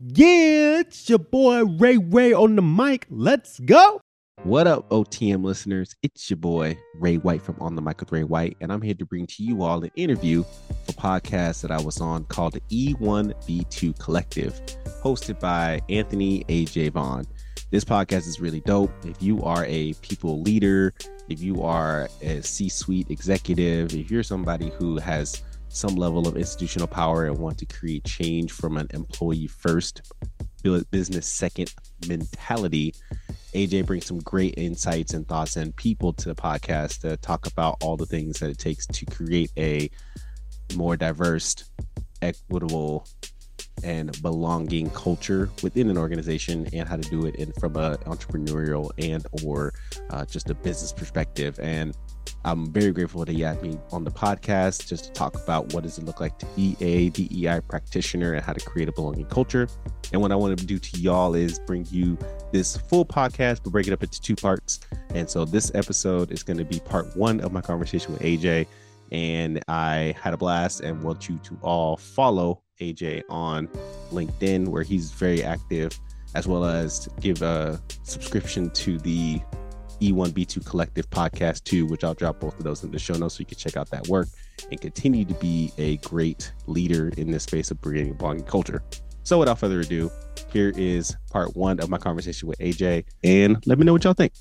Yeah, it's your boy Ray Ray on the mic. Let's go. What up, OTM listeners? It's your boy Ray White from On the Mic with Ray White, and I'm here to bring to you all an interview for podcast that I was on called the E1B2 Collective, hosted by Anthony AJ Vaughn. This podcast is really dope. If you are a people leader, if you are a C suite executive, if you're somebody who has some level of institutional power and want to create change from an employee first, business second mentality, AJ brings some great insights and thoughts and people to the podcast to talk about all the things that it takes to create a more diverse, equitable, and belonging culture within an organization and how to do it in from an entrepreneurial and or uh, just a business perspective. And I'm very grateful that he had me on the podcast just to talk about what does it look like to be a DEI practitioner and how to create a belonging culture. And what I want to do to y'all is bring you this full podcast, but break it up into two parts. And so this episode is going to be part one of my conversation with AJ. And I had a blast and want you to all follow AJ on LinkedIn, where he's very active, as well as give a subscription to the E1B2 Collective Podcast too, which I'll drop both of those in the show notes so you can check out that work and continue to be a great leader in this space of creating belonging culture. So without further ado, here is part one of my conversation with AJ, and let me know what y'all think.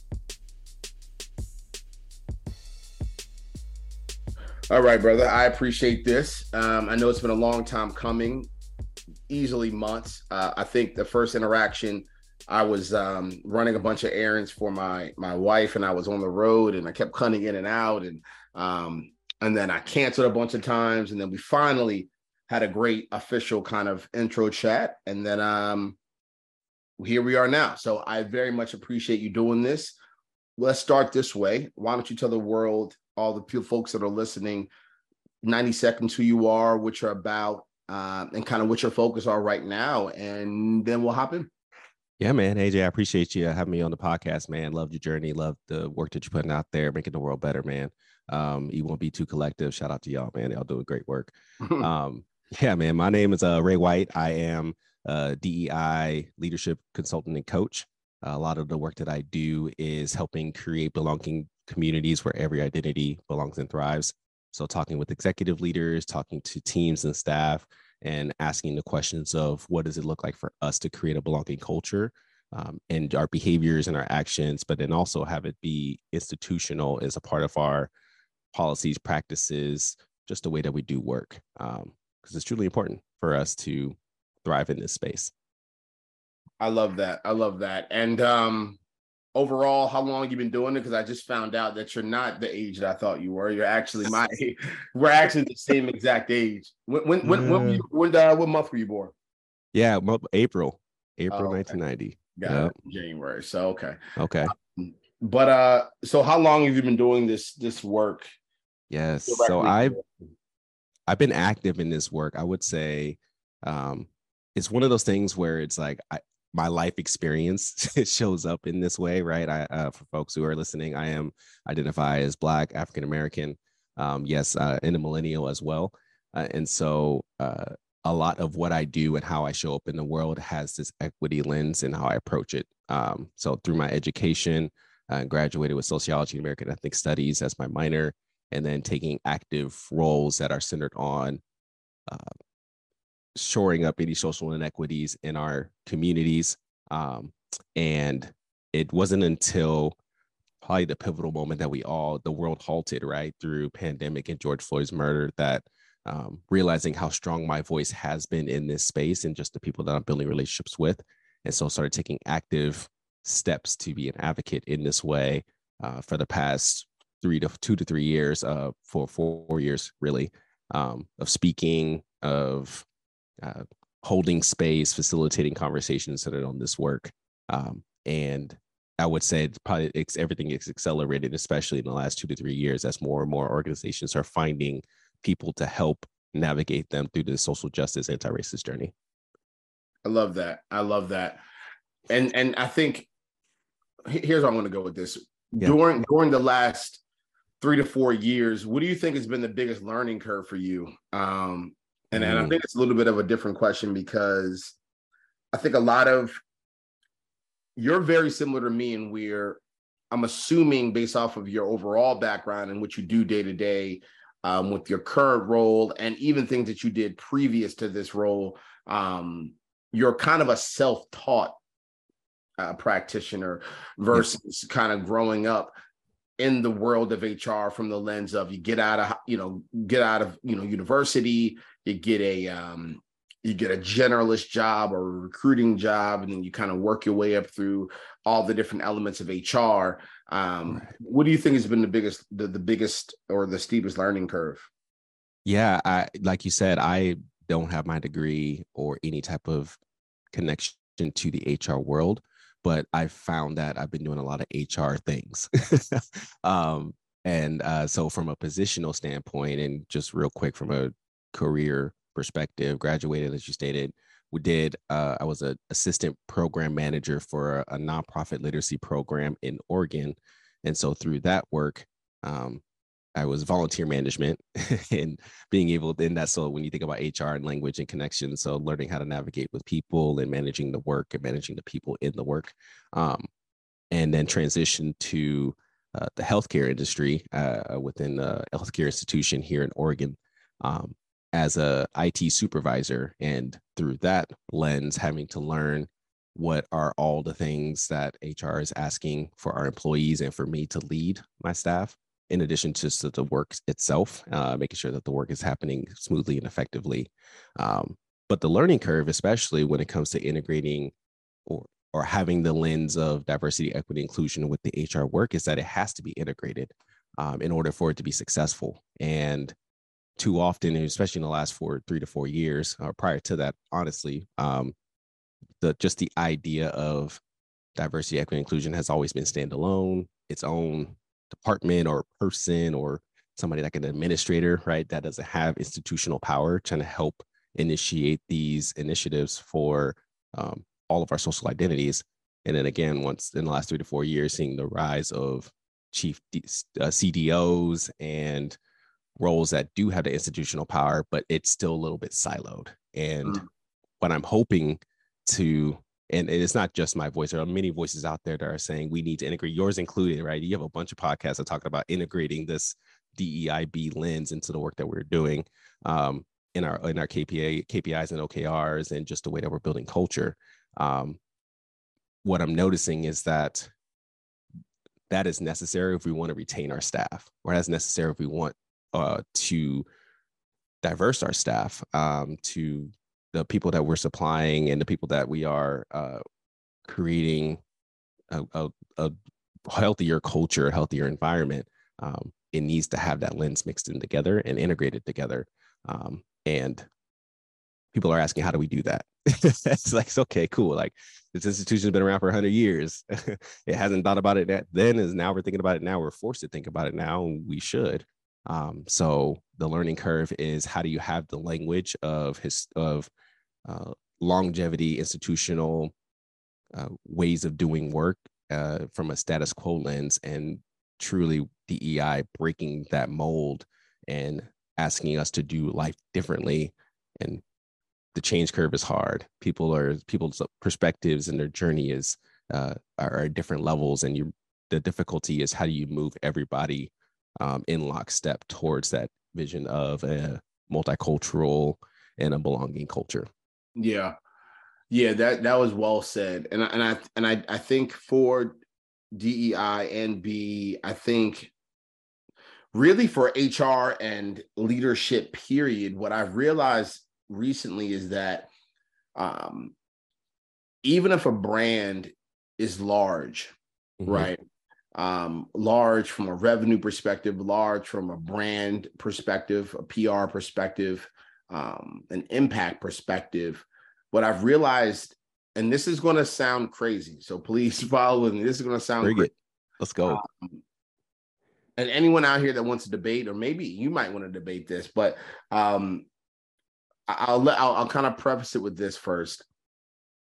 All right, brother. I appreciate this. Um, I know it's been a long time coming, easily months. Uh, I think the first interaction I was um, running a bunch of errands for my my wife, and I was on the road, and I kept cutting in and out, and um, and then I canceled a bunch of times, and then we finally had a great official kind of intro chat, and then um, here we are now. So I very much appreciate you doing this. Let's start this way. Why don't you tell the world, all the folks that are listening, ninety seconds who you are, what you're about, uh, and kind of what your focus are right now, and then we'll hop in. Yeah, man. AJ, I appreciate you having me on the podcast, man. Love your journey. Love the work that you're putting out there, making the world better, man. Um, E1B2 Collective. Shout out to y'all, man. Y'all doing great work. um, yeah, man. My name is uh, Ray White. I am a DEI leadership consultant and coach. Uh, a lot of the work that I do is helping create belonging communities where every identity belongs and thrives. So, talking with executive leaders, talking to teams and staff, and asking the questions of what does it look like for us to create a belonging culture um, and our behaviors and our actions, but then also have it be institutional as a part of our policies, practices, just the way that we do work. Because um, it's truly important for us to thrive in this space. I love that. I love that. And um, overall, how long you been doing it? Because I just found out that you're not the age that I thought you were. You're actually my age. We're actually the same exact age. When when when when, you, when uh, what month were you born? Yeah, April, April oh, okay. 1990. Got yep. it. January. So okay. Okay. Um, but uh, so how long have you been doing this this work? Yes. So I've I've been active in this work. I would say um it's one of those things where it's like I, my life experience shows up in this way, right? I, uh, for folks who are listening, I am identify as Black, African American, um, yes, uh, and a millennial as well. Uh, and so, uh, a lot of what I do and how I show up in the world has this equity lens and how I approach it. Um, so, through my education, I graduated with sociology and American ethnic studies as my minor, and then taking active roles that are centered on uh, shoring up any social inequities in our communities. Um, and it wasn't until probably the pivotal moment that we all, the world halted, right, through pandemic and George Floyd's murder, that um, realizing how strong my voice has been in this space and just the people that I'm building relationships with. And so started taking active steps to be an advocate in this way uh, for the past three to two to three years, uh, for four years really, um, of speaking, of uh, holding space, facilitating conversations centered on this work. Um, and I would say it's probably it's, everything is accelerated, especially in the last two to three years, as more and more organizations are finding people to help navigate them through the social justice anti-racist journey. I love that. I love that. And and I think here's how I'm going to go with this. Yeah. During during the last three to four years, what do you think has been the biggest learning curve for you um, and, and I mm. think it's a little bit of a different question because I think a lot of you're very similar to me, and we're I'm assuming based off of your overall background and what you do day to day um, with your current role and even things that you did previous to this role, um, you're kind of a self-taught uh, practitioner versus kind of growing up in the world of HR from the lens of you get out of you know get out of you know university, you get a um, you get a generalist job or a recruiting job, and then you kind of work your way up through all the different elements of HR. Um, right. What do you think has been the biggest the, the biggest or the steepest learning curve? Yeah, I like you said, I don't have my degree or any type of connection to the HR world but I found that I've been doing a lot of HR things. um, and uh, so, from a positional standpoint, and just real quick from a career perspective, graduated, as you stated, we did. Uh, I was an assistant program manager for a, a nonprofit literacy program in Oregon, and so through that work, um, I was volunteer management and being able then that's so when you think about HR and language and connection, so learning how to navigate with people and managing the work and managing the people in the work, um, and then transition to uh, the healthcare industry uh, within a healthcare institution here in Oregon um, as a IT supervisor, and through that lens, having to learn what are all the things that HR is asking for our employees and for me to lead my staff in addition to the work itself, uh, making sure that the work is happening smoothly and effectively. Um, but the learning curve, especially when it comes to integrating or or having the lens of diversity, equity, inclusion with the HR work, is that it has to be integrated um, in order for it to be successful. And too often, especially in the last four, three to four years, or prior to that, honestly, um, the just the idea of diversity, equity, inclusion has always been standalone, its own department or person or somebody like an administrator, right, that doesn't have institutional power trying to help initiate these initiatives for um, all of our social identities. And then again, once in the last three to four years, seeing the rise of chief D- uh, CDOs and roles that do have the institutional power, but it's still a little bit siloed. And mm. what I'm hoping to and it's not just my voice. There are many voices out there that are saying we need to integrate yours included, right? You have a bunch of podcasts that talk about integrating this DEIB lens into the work that we're doing um, in our in our KPA KPIs and OKRs and just the way that we're building culture. Um, what I'm noticing is that that is necessary if we want to retain our staff, or that's necessary if we want uh, to diverse our staff um, to the people that we're supplying and the people that we are uh, creating a, a, a, healthier culture, a healthier environment, um, it needs to have that lens mixed in together and integrated together. Um, and people are asking, how do we do that? it's like, it's okay, cool. Like this institution has been around for 100 years. it hasn't thought about it then, is now we're thinking about it now. We're forced to think about it now, we should. Um, so the learning curve is how do you have the language of his of uh, longevity, institutional uh, ways of doing work uh, from a status quo lens, and truly DEI breaking that mold and asking us to do life differently. And the change curve is hard. People are people's perspectives and their journey is uh, are, are different levels, and you the difficulty is how do you move everybody um, in lockstep towards that vision of a multicultural and a belonging culture. Yeah. Yeah, that that was well said. And I, and I and I I think for DEI and B, I think really for HR and leadership period, what I've realized recently is that um even if a brand is large, mm-hmm. right? Um, large from a revenue perspective, large from a brand perspective, a PR perspective, um, an impact perspective, what I've realized, and this is going to sound crazy, so please follow me. This is going to sound Bring it. Let's go. Um, and anyone out here that wants to debate, or maybe you might want to debate this, but um, I'll let I'll, I'll kind of preface it with this first.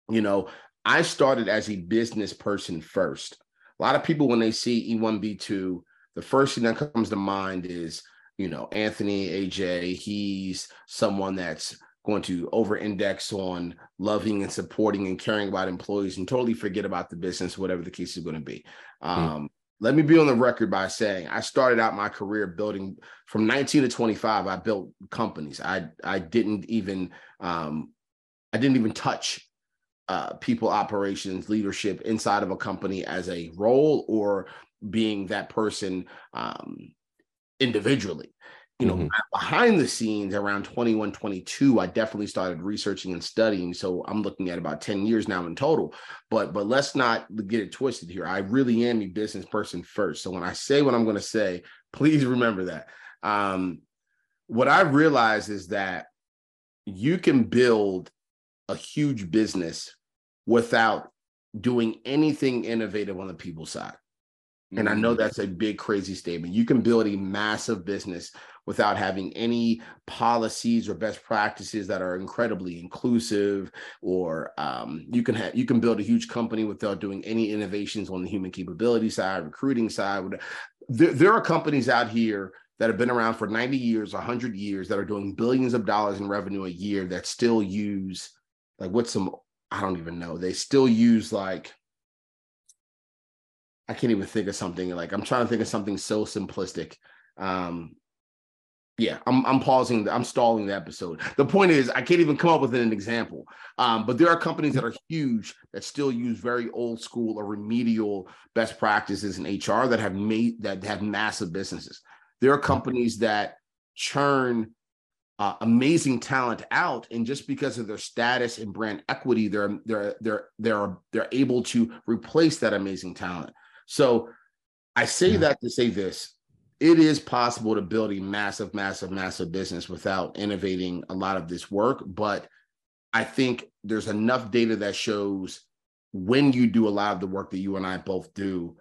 You know, I started as a business person first. A lot of people, when they see E1B2, the first thing that comes to mind is you know, Anthony AJ, he's someone that's going to over index on loving and supporting and caring about employees and totally forget about the business, whatever the case is going to be. Hmm. Um, let me be on the record by saying I started out my career building from 19 to 25. I built companies. I I didn't even um, I didn't even touch uh, people operations leadership inside of a company as a role or being that person um, individually. You know mm-hmm. behind the scenes around 21 22 i definitely started researching and studying. So i'm looking at about 10 years now in total but but let's not get it twisted here. I really am a business person first. So when i say what i'm going to say please remember that. Um, what i realized is that you can build a huge business without doing anything innovative on the people side and I know mm-hmm. that's a big, crazy statement. You can build a massive business without having any policies or best practices that are incredibly inclusive, or um, you can have you can build a huge company without doing any innovations on the human capability side, recruiting side. There, there are companies out here that have been around for 90 years, 100 years, that are doing billions of dollars in revenue a year that still use like what's some I don't even know. They still use like I can't even think of something like I'm trying to think of something so simplistic. Um, yeah, I'm I'm pausing. I'm stalling the episode. The point is, I can't even come up with an example. Um, but there are companies that are huge that still use very old school or remedial best practices in HR that have made that have massive businesses. There are companies that churn uh, amazing talent out, and just because of their status and brand equity, they're they're they're they're they're able to replace that amazing talent. So I say yeah. that to say this it is possible to build a massive, massive, massive business without innovating a lot of this work. But I think there's enough data that shows when you do a lot of the work that you and I both do,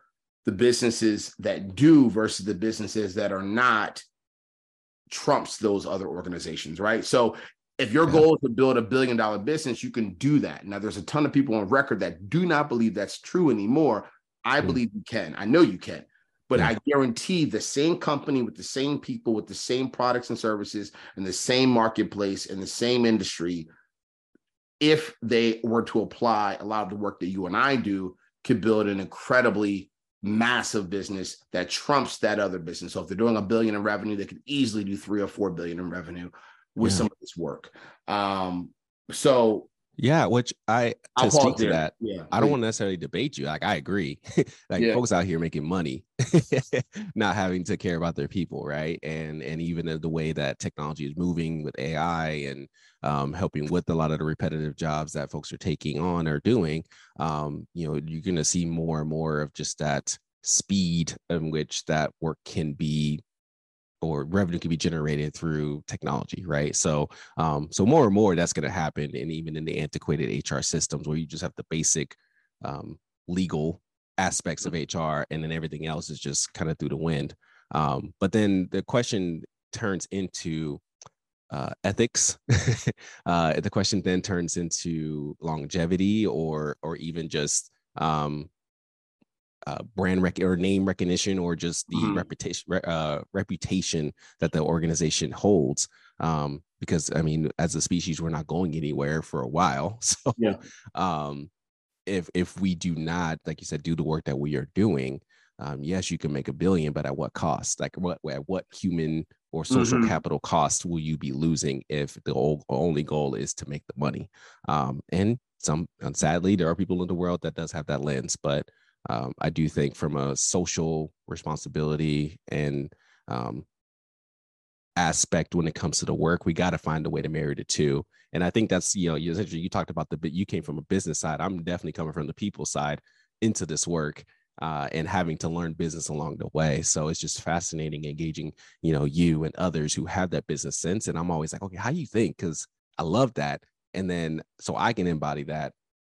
the businesses that do versus the businesses that are not trumps those other organizations, right? So if your goal is to build a billion dollar business, you can do that. Now, there's a ton of people on record that do not believe that's true anymore. I mm. believe you can. I know you can. But. I guarantee the same company with the same people, with the same products and services, and the same marketplace and the same industry, if they were to apply a lot of the work that you and I do, could build an incredibly massive business that trumps that other business. So if they're doing a billion in revenue, they could easily do three or four billion in revenue with yeah. some of this work. Um, so yeah, which I to I'll speak to that, yeah, I don't want to necessarily debate you. Like I agree. like yeah. folks out here making money, not having to care about their people, right? And and even the way that technology is moving with AI and um, helping with a lot of the repetitive jobs that folks are taking on or doing, um, you know, you're going to see more and more of just that speed in which that work can be or revenue can be generated through technology, right? So, um, so more and more that's going to happen, and even in the antiquated HR systems where you just have the basic um, legal aspects of HR, and then everything else is just kind of through the wind. Um, but then the question turns into uh, ethics. uh, the question then turns into longevity, or or even just um, uh, brand rec- or name recognition or just the mm-hmm. reputation uh, reputation that the organization holds um, because i mean as a species we're not going anywhere for a while so yeah. um, if if we do not like you said do the work that we are doing um, yes you can make a billion but at what cost like what at what human or social mm-hmm. capital cost will you be losing if the only goal is to make the money um, and some and sadly there are people in the world that does have that lens but um, I do think from a social responsibility and um, aspect when it comes to the work, we got to find a way to marry the two. And I think that's you know you essentially you talked about the bit you came from a business side. I'm definitely coming from the people side into this work uh, and having to learn business along the way. So it's just fascinating engaging you know you and others who have that business sense. And I'm always like, okay, how you think? Because I love that. And then so I can embody that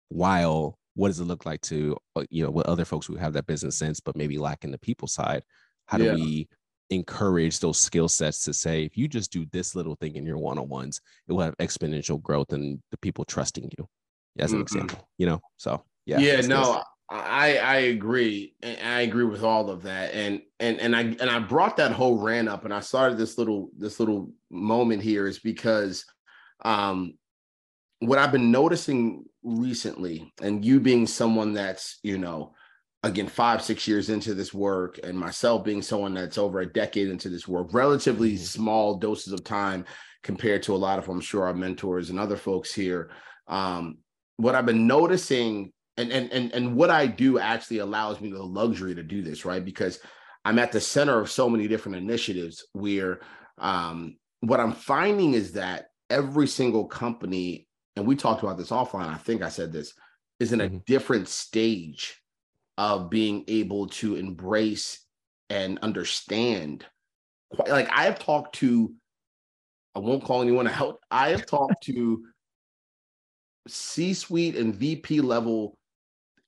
while what does it look like to uh, you know with other folks who have that business sense but maybe lacking the people side how do yeah. we encourage those skill sets to say if you just do this little thing in your one-on-ones it will have exponential growth and the people trusting you as an mm-hmm. example you know so yeah yeah no I I agree. and I agree with all of that. And and and I and I brought that whole rant up and I started this little this little moment here is because Um, what I've been noticing recently, and you being someone that's, you know, again, five, six years into this work, and myself being someone that's over a decade into this work, relatively mm-hmm. small doses of time compared to a lot of, I'm sure, our mentors and other folks here. Um, what I've been noticing, and and and and what I do actually allows me the luxury to do this, right? Because I'm at the center of so many different initiatives where um, what I'm finding is that every single company, and we talked about this offline, I think I said this, is in a mm-hmm. different stage of being able to embrace and understand. Like I have talked to, I won't call anyone out. I have talked to C-suite and VP level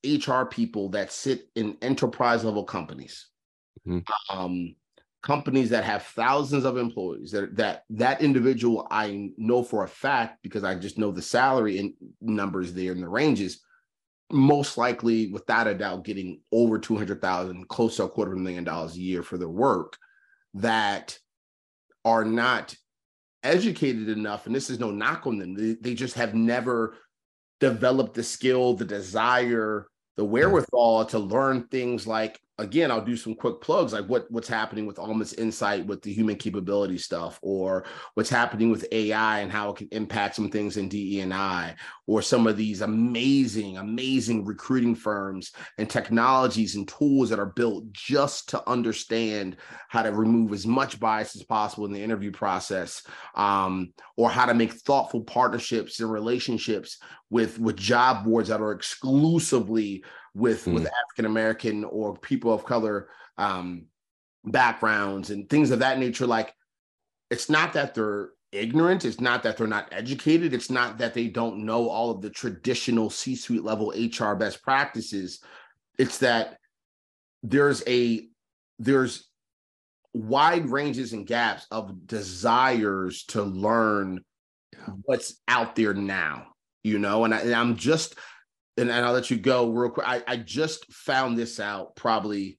HR people that sit in enterprise level companies. Mm-hmm. Um, companies that have thousands of employees that that that individual I know for a fact because I just know the salary and numbers there and the ranges most likely without a doubt getting over 200,000 close to a quarter of a million dollars a year for their work that are not educated enough and this is no knock on them they, they just have never developed the skill the desire the wherewithal to learn things like again, I'll do some quick plugs like what what's happening with Almost Insight with the human capability stuff, or what's happening with AI and how it can impact some things in DE and I, or some of these amazing, amazing recruiting firms and technologies and tools that are built just to understand how to remove as much bias as possible in the interview process, um, or how to make thoughtful partnerships and relationships with with job boards that are exclusively with mm. with African American or people of color um, backgrounds and things of that nature. Like, it's not that they're ignorant. It's not that they're not educated. It's not that they don't know all of the traditional C-suite level HR best practices. It's that there's a there's wide ranges and gaps of desires to learn what's out there now you know and, I, am just and, and I'll let you go real quick. I, I just found this out probably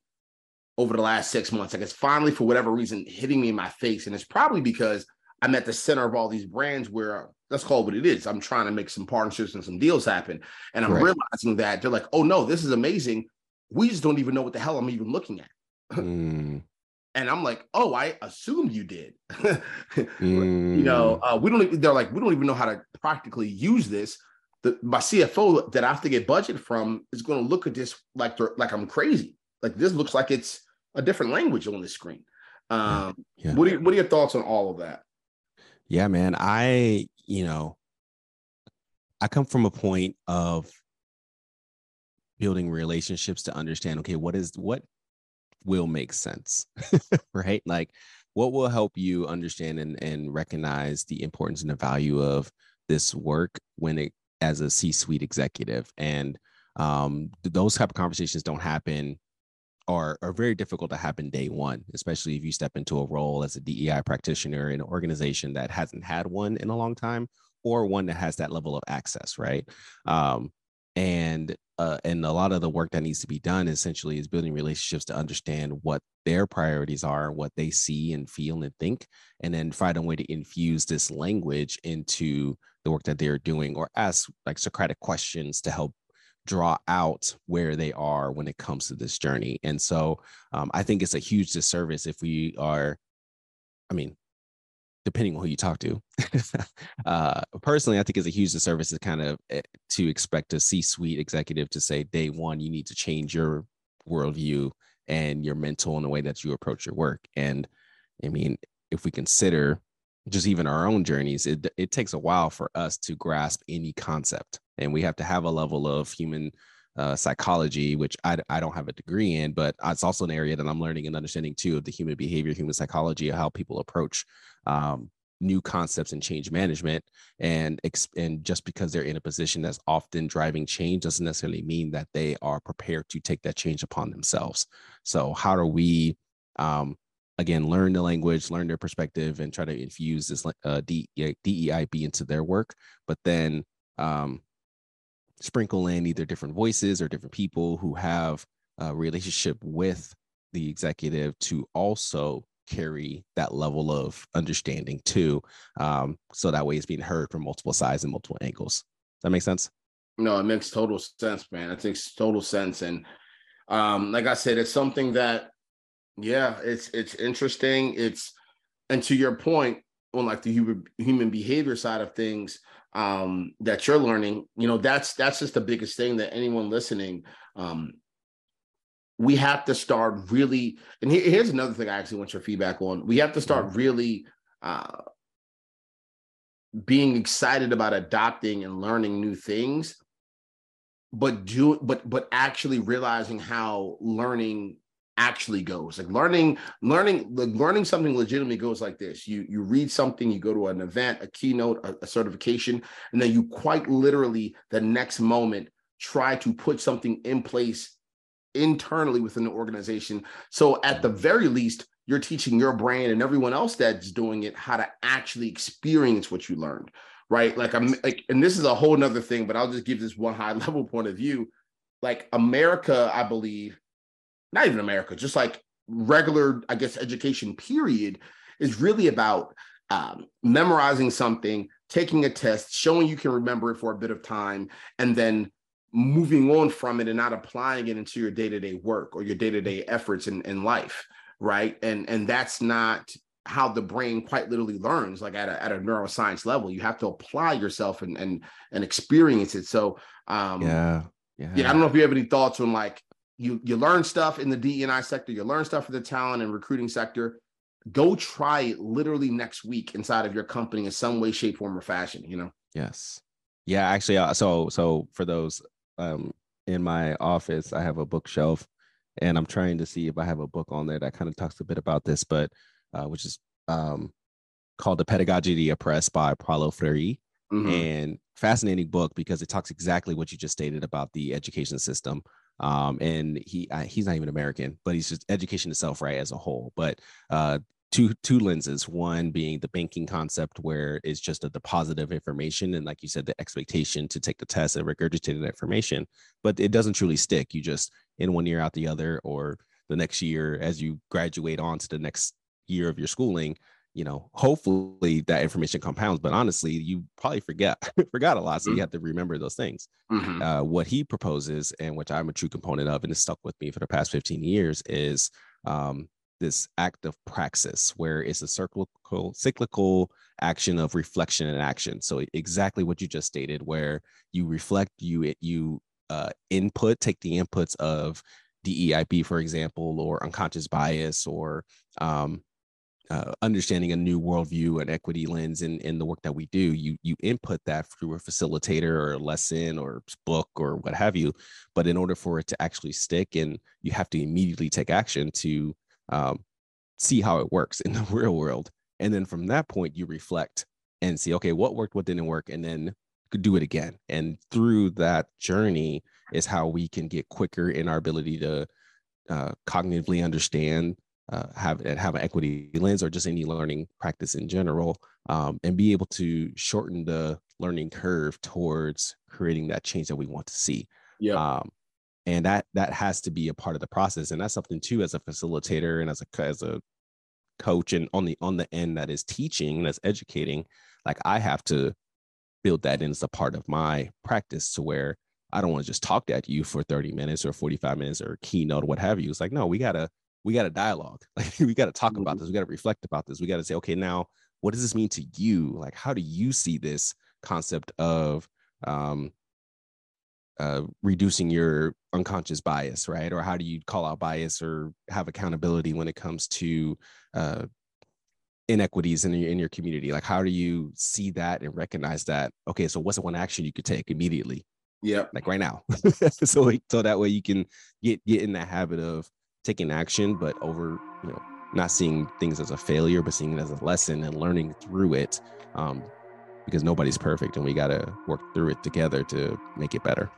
over the last six months. Like it's finally, for whatever reason, hitting me in my face. And it's probably because I'm at the center of all these brands where let's call it what it is. I'm trying to make some partnerships and some deals happen. And I'm right. realizing that they're like, oh no, this is amazing. We just don't even know what the hell I'm even looking at. mm. And I'm like, oh, I assumed you did. mm. You know, mm. uh, we don't. Even, they're like, we don't even know how to practically use this the my CFO that I have to get budget from is going to look at this like like I'm crazy. Like this looks like it's a different language on the screen. Um, yeah. What are what are your thoughts on all of that? Yeah, man. I you know, I come from a point of building relationships to understand. Okay, what is what will make sense, right? Like, what will help you understand and and recognize the importance and the value of this work when it as a C-suite executive, and um, those type of conversations don't happen or are very difficult to happen day one, especially if you step into a role as a DEI practitioner in an organization that hasn't had one in a long time or one that has that level of access, right? Um, and uh, and a lot of the work that needs to be done essentially is building relationships to understand what their priorities are, what they see and feel and think, and then find a way to infuse this language into the work that they're doing or ask like Socratic questions to help draw out where they are when it comes to this journey. And so um, I think it's a huge disservice if we are, I mean, depending on who you talk to. uh, personally, I think it's a huge disservice to kind of eh, to expect a C-suite executive to say day one you need to change your worldview and your mental in the way that you approach your work. And I mean, if we consider just even our own journeys, it it takes a while for us to grasp any concept, and we have to have a level of human uh, psychology, which I, I don't have a degree in, but it's also an area that I'm learning and understanding too of the human behavior, human psychology, of how people approach um, new concepts and change management. And and just because they're in a position that's often driving change doesn't necessarily mean that they are prepared to take that change upon themselves. So how do we again learn the language learn their perspective and try to infuse this uh, deib into their work but then um, sprinkle in either different voices or different people who have a relationship with the executive to also carry that level of understanding too. Um, so that way it's being heard from multiple sides and multiple angles. Does that make sense? No, it makes total sense, man. It makes total sense. And um, like I said, it's something that, yeah, it's it's interesting. It's and to your point on like the human human behavior side of things um, that you're learning, you know, that's that's just the biggest thing that anyone listening um, we have to start really and here's another thing i actually want your feedback on we have to start mm-hmm. really uh, being excited about adopting and learning new things but do but but actually realizing how learning actually goes like learning learning like learning something legitimately goes like this you you read something you go to an event a keynote a, a certification and then you quite literally the next moment try to put something in place internally within the organization. So at the very least, you're teaching your brain and everyone else that's doing it how to actually experience what you learned, right? Like I'm like, and this is a whole nother thing, but I'll just give this one high level point of view. Like America, I believe, not even America, just like regular, I guess, education period is really about um, memorizing something, taking a test, showing you can remember it for a bit of time, and then moving on from it and not applying it into your day-to-day work or your day-to-day efforts in, in life right? And and that's not how the brain quite literally learns like at a, at a neuroscience level. You have to apply yourself and and and experience it. So um yeah yeah, yeah. i don't know if you have any thoughts on like you you learn stuff in the DEI sector you learn stuff in the talent and recruiting sector go try it literally next week inside of your company in some way shape form or fashion you know yes yeah actually uh, so so for those um, in my office, I have a bookshelf, and I'm trying to see if I have a book on there that kind of talks a bit about this, but uh, which is um, called "The Pedagogy of the Oppressed" by Paulo Freire. Mm-hmm. And fascinating book because it talks exactly what you just stated about the education system. Um, and he uh, he's not even American, but he's just education itself, right, as a whole. But uh, two two lenses one being the banking concept where it's just a deposit of information and like you said the expectation to take the test and regurgitate that information but it doesn't truly stick you just in one year out the other or the next year as you graduate on to the next year of your schooling you know hopefully that information compounds but honestly you probably forget forgot a lot so mm-hmm. you have to remember those things mm-hmm. uh, what he proposes and which i'm a true component of and it's stuck with me for the past 15 years is um, this act of praxis where it's a cyclical cyclical action of reflection and action so exactly what you just stated where you reflect you you uh, input take the inputs of DEIB for example or unconscious bias or um, uh, understanding a new worldview and equity lens in, in the work that we do you you input that through a facilitator or a lesson or book or what have you but in order for it to actually stick and you have to immediately take action to um, see how it works in the real world. And then from that point, you reflect and see, okay, what worked, what didn't work, and then do it again. And through that journey is how we can get quicker in our ability to uh, cognitively understand, uh, have have an equity lens, or just any learning practice in general, um, and be able to shorten the learning curve towards creating that change that we want to see. Yeah. Um, and that that has to be a part of the process and that's something too as a facilitator and as a as a coach and on the on the end that is teaching that's educating like i have to build that in as a part of my practice to where i don't want to just talk at you for 30 minutes or 45 minutes or keynote or what have you it's like no we gotta we gotta dialogue like we gotta talk mm-hmm. about this we gotta reflect about this we gotta say okay now what does this mean to you like how do you see this concept of um uh, reducing your unconscious bias, right? Or how do you call out bias or have accountability when it comes to uh, inequities in your in your community? Like, how do you see that and recognize that? Okay, so what's the one action you could take immediately? Yeah, like right now. so so that way you can get get in the habit of taking action, but over you know not seeing things as a failure, but seeing it as a lesson and learning through it. Um, because nobody's perfect and we got to work through it together to make it better.